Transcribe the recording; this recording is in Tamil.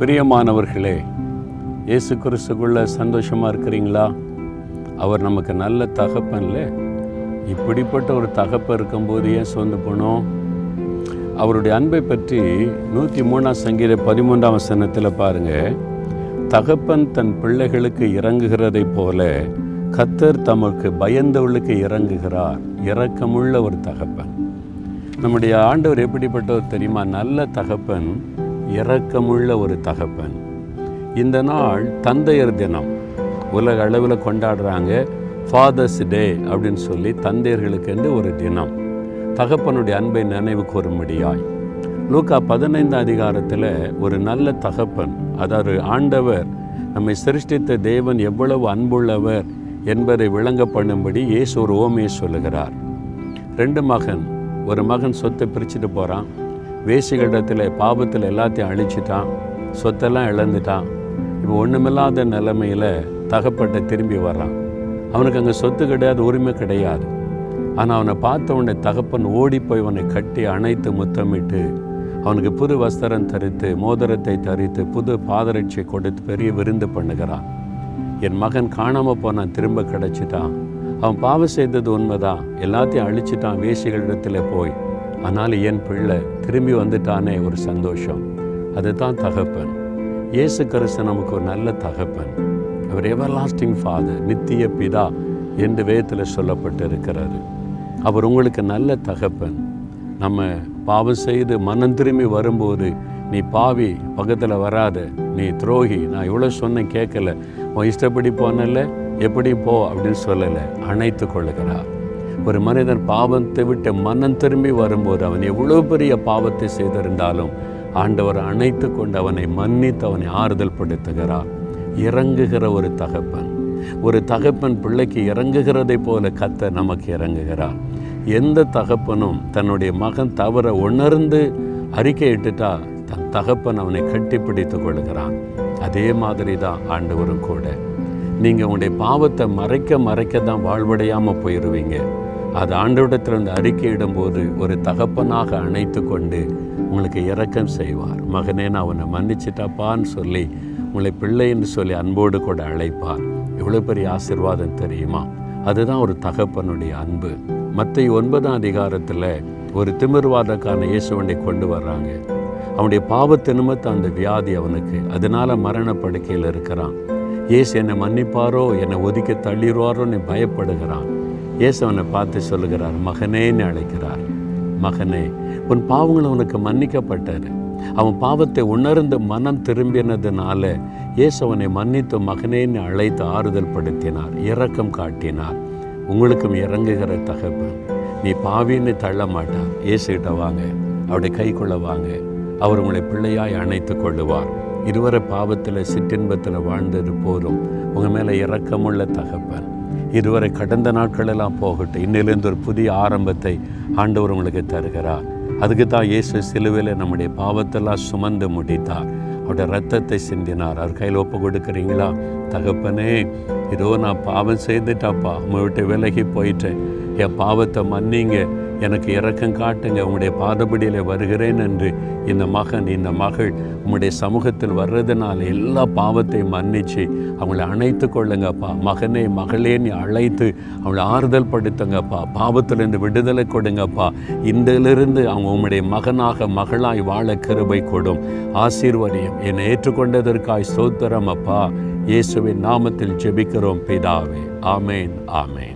பிரியமானவர்களே இயேசு கிறிஸ்துக்குள்ள சந்தோஷமாக இருக்கிறீங்களா? அவர் நமக்கு நல்ல தகப்பன்ல. இப்படிப்பட்ட ஒரு தகப்பன் இருக்கும்போது ஏன் சோர்ந்து போனோம்? அவருடைய அன்பை பற்றி நூற்றி மூணாம் சங்கீத பதிமூன்றாம் வசனத்தில் பாருங்கள் தகப்பன் தன் பிள்ளைகளுக்கு இறங்குகிறதைப் போல கத்தர் தமக்கு பயந்தவளுக்கு இறங்குகிறார். இரக்கமுள்ள ஒரு தகப்பன். நம்முடைய ஆண்டவர் எப்படிப்பட்டவர் தெரியுமா? நல்ல தகப்பன். இரக்கமுள்ள ஒரு தகப்பன். இந்த நாள் தந்தையர் தினம். உலக அளவில் கொண்டாடுறாங்க ஃபாதர்ஸ் டே அப்படின்னு சொல்லி தந்தையர்களுக்கென்று ஒரு தினம். தகப்பனுடைய அன்பை நினைவு கூறும்படியாய். லூக்கா பதினைந்து அதிகாரத்தில் ஒரு நல்ல தகப்பன் அதாவது ஆண்டவர் நம்மை சிருஷ்டித்த தேவன் எவ்வளவு அன்புள்ளவர் என்பதை விளங்க பண்ணும்படி இயேசு ஒரு ஓமையை சொல்லுகிறார். ரெண்டு மகன் ஒரு மகன் சொத்தை பிரிச்சுட்டு போகிறான் வேசிகளிடத்தில் பாபத்தில் எல்லாத்தையும் அழிச்சிட்டான். சொத்தெல்லாம் இழந்துட்டான். இப்போ ஒன்றுமில்லாத நிலைமையில் தகப்பட்ட திரும்பி வர்றான். அவனுக்கு அங்கே சொத்து கிடையாது உரிமை கிடையாது. ஆனால் அவனை பார்த்த உடனே தகப்பன் ஓடி போய் அவனை கட்டி அணைத்து முத்தமிட்டு அவனுக்கு புது வஸ்திரம் தரித்து மோதிரத்தை தரித்து புது பாதரட்சியை கொடுத்து பெரிய விருந்து பண்ணுகிறான். என் மகன் காணாமல் போனான் திரும்ப கிடச்சிட்டான். அவன் பாவம் செய்தது உண்மைதான். எல்லாத்தையும் அழிச்சிட்டான் வேசிகளிடத்தில் போய். ஆனால் என் பிள்ளை திரும்பி வந்துட்டானே ஒரு சந்தோஷம். அதுதான் தகப்பன். இயேசு கிறிஸ்து நமக்கு ஒரு நல்ல தகப்பன். அவர் எவர் லாஸ்டிங் ஃபாதர் நித்திய பிதா என்று வேதத்தில் சொல்லப்பட்டு இருக்கிறாரு அவர் உங்களுக்கு நல்ல தகப்பன். நம்ம பாவம் செய்து மனம் திரும்பி வரும்போது நீ பாவி பக்கத்தில் வராத நீ துரோகி நான் இவ்வளோ சொன்னேன் கேட்கல. உன் இஷ்டப்படி போனல எப்படி போ அப்படின்னு சொல்லலை. அணைத்து கொள்ளுகிறார். ஒரு மனிதன் பாவத்தை விட்டு மனம் திரும்பி வரும்போது அவன் எவ்வளோ பெரிய பாவத்தை செய்திருந்தாலும் ஆண்டவர் அணைத்து கொண்டு அவனை மன்னித்து அவனை ஆறுதல் படுத்துகிறார். இறங்குகிற ஒரு தகப்பன். ஒரு தகப்பன் பிள்ளைக்கு இறங்குகிறதை போல கத்த நமக்கு இறங்குகிறார். எந்த தகப்பனும் தன்னுடைய மகன் தவற உணர்ந்து அறிக்கை இட்டுட்டா தன் தகப்பன் அவனை கட்டிப்பிடித்துக் கொள்கிறான். அதே மாதிரி தான் ஆண்டவரும் கூட. நீங்கள் உங்களுடைய பாவத்தை மறைக்க மறைக்க தான் வாழ்வடையாமல் போயிடுவீங்க அது ஆண்டவிடத்திலிருந்து அறிக்கையிடும்போது ஒரு தகப்பனாக அணைத்து கொண்டு உங்களுக்கு இரக்கம் செய்வார். மகனே நான் அவனை மன்னிச்சிட்டாப்பான்னு சொல்லி உங்களை பிள்ளை என்று சொல்லி அன்போடு கூட அழைப்பார். எவ்வளோ பெரிய ஆசிர்வாதம் தெரியுமா? அதுதான் ஒரு தகப்பனுடைய அன்பு. மற்ற ஒன்பதாம் அதிகாரத்தில் ஒரு திமிர்வாதக்கான இயேசுவனை கொண்டு வர்றாங்க. அவனுடைய பாவத்தினுமத்த அந்த வியாதி அவனுக்கு அதனால மரணப்படுக்கையில் இருக்கிறான். இயேசு என்னை மன்னிப்பாரோ என்னை ஒதுக்கி தள்ளிடுவாரோன்னு பயப்படுகிறான் இயேசு அவனை பார்த்து சொல்லுகிறார் மகனேன்னு அழைக்கிறார். மகனே உன் பாவங்கள் உனக்கு மன்னிக்கப்பட்டார் அவன் பாவத்தை உணர்ந்து மனம் திரும்பினதுனால இயேசு அவனை மன்னித்து மகனேன்னு அழைத்து ஆறுதல் படுத்தினார் இரக்கம் காட்டினார். உங்களுக்கும் இறங்குகிற தகப்பன் நீ பாவின்னு தள்ள மாட்டான் இயேசுகிட்ட வாங்க அவருடைய கைக்குள்ள வாங்க. அவர் உங்களை பிள்ளையாய் அணைத்து கொள்ளுவார். இருவரை பாவத்தில் சிற்றின்பத்தில் வாழ்ந்தது போதும். உங்கள் மேலே இறக்கமுள்ள தகப்பன். இதுவரை கடந்த நாட்களெல்லாம் போகட்டும். இன்னிலிருந்து ஒரு புதிய ஆரம்பத்தை ஆண்டவர் உங்களுக்கு தருகிறார். அதுக்கு தான் இயேசு சிலுவையில் நம்முடைய பாவத்தெல்லாம் சுமந்து முடித்தார். அவருடைய ரத்தத்தை சிந்தினார். அவர் கையில் ஒப்பு கொடுக்குறீங்களா? தகப்பனே இதோ நான் பாவம் செய்துட்டாப்பா உங்கள்கிட்ட விலகி போயிட்டேன். என் பாவத்தை மன்னிங்க. எனக்கு இரக்கம் காட்டுங்க உங்களுடைய பாதபடியில் வருகிறேன் என்று இந்த மகன் இந்த மகள் உங்களுடைய சமூகத்தில் வர்றதுனால எல்லா பாவத்தையும் மன்னித்து அவங்கள அணைத்து கொள்ளுங்கப்பா. மகனே மகளே நீ அழைத்து அவங்கள ஆறுதல் படுத்துங்கப்பா. பாவத்திலிருந்து விடுதலை கொடுங்கப்பா. இந்திலிருந்து அவங்க உங்களுடைய மகனாக மகளாய் வாழ கிருபை கொடும். ஆசீர்வதியம் என்னை ஏற்றுக்கொண்டதற்காய் சோத்திரம் அப்பா. இயேசுவின் நாமத்தில் ஜெபிக்கிறோம் பிதாவே. ஆமேன் ஆமேன்.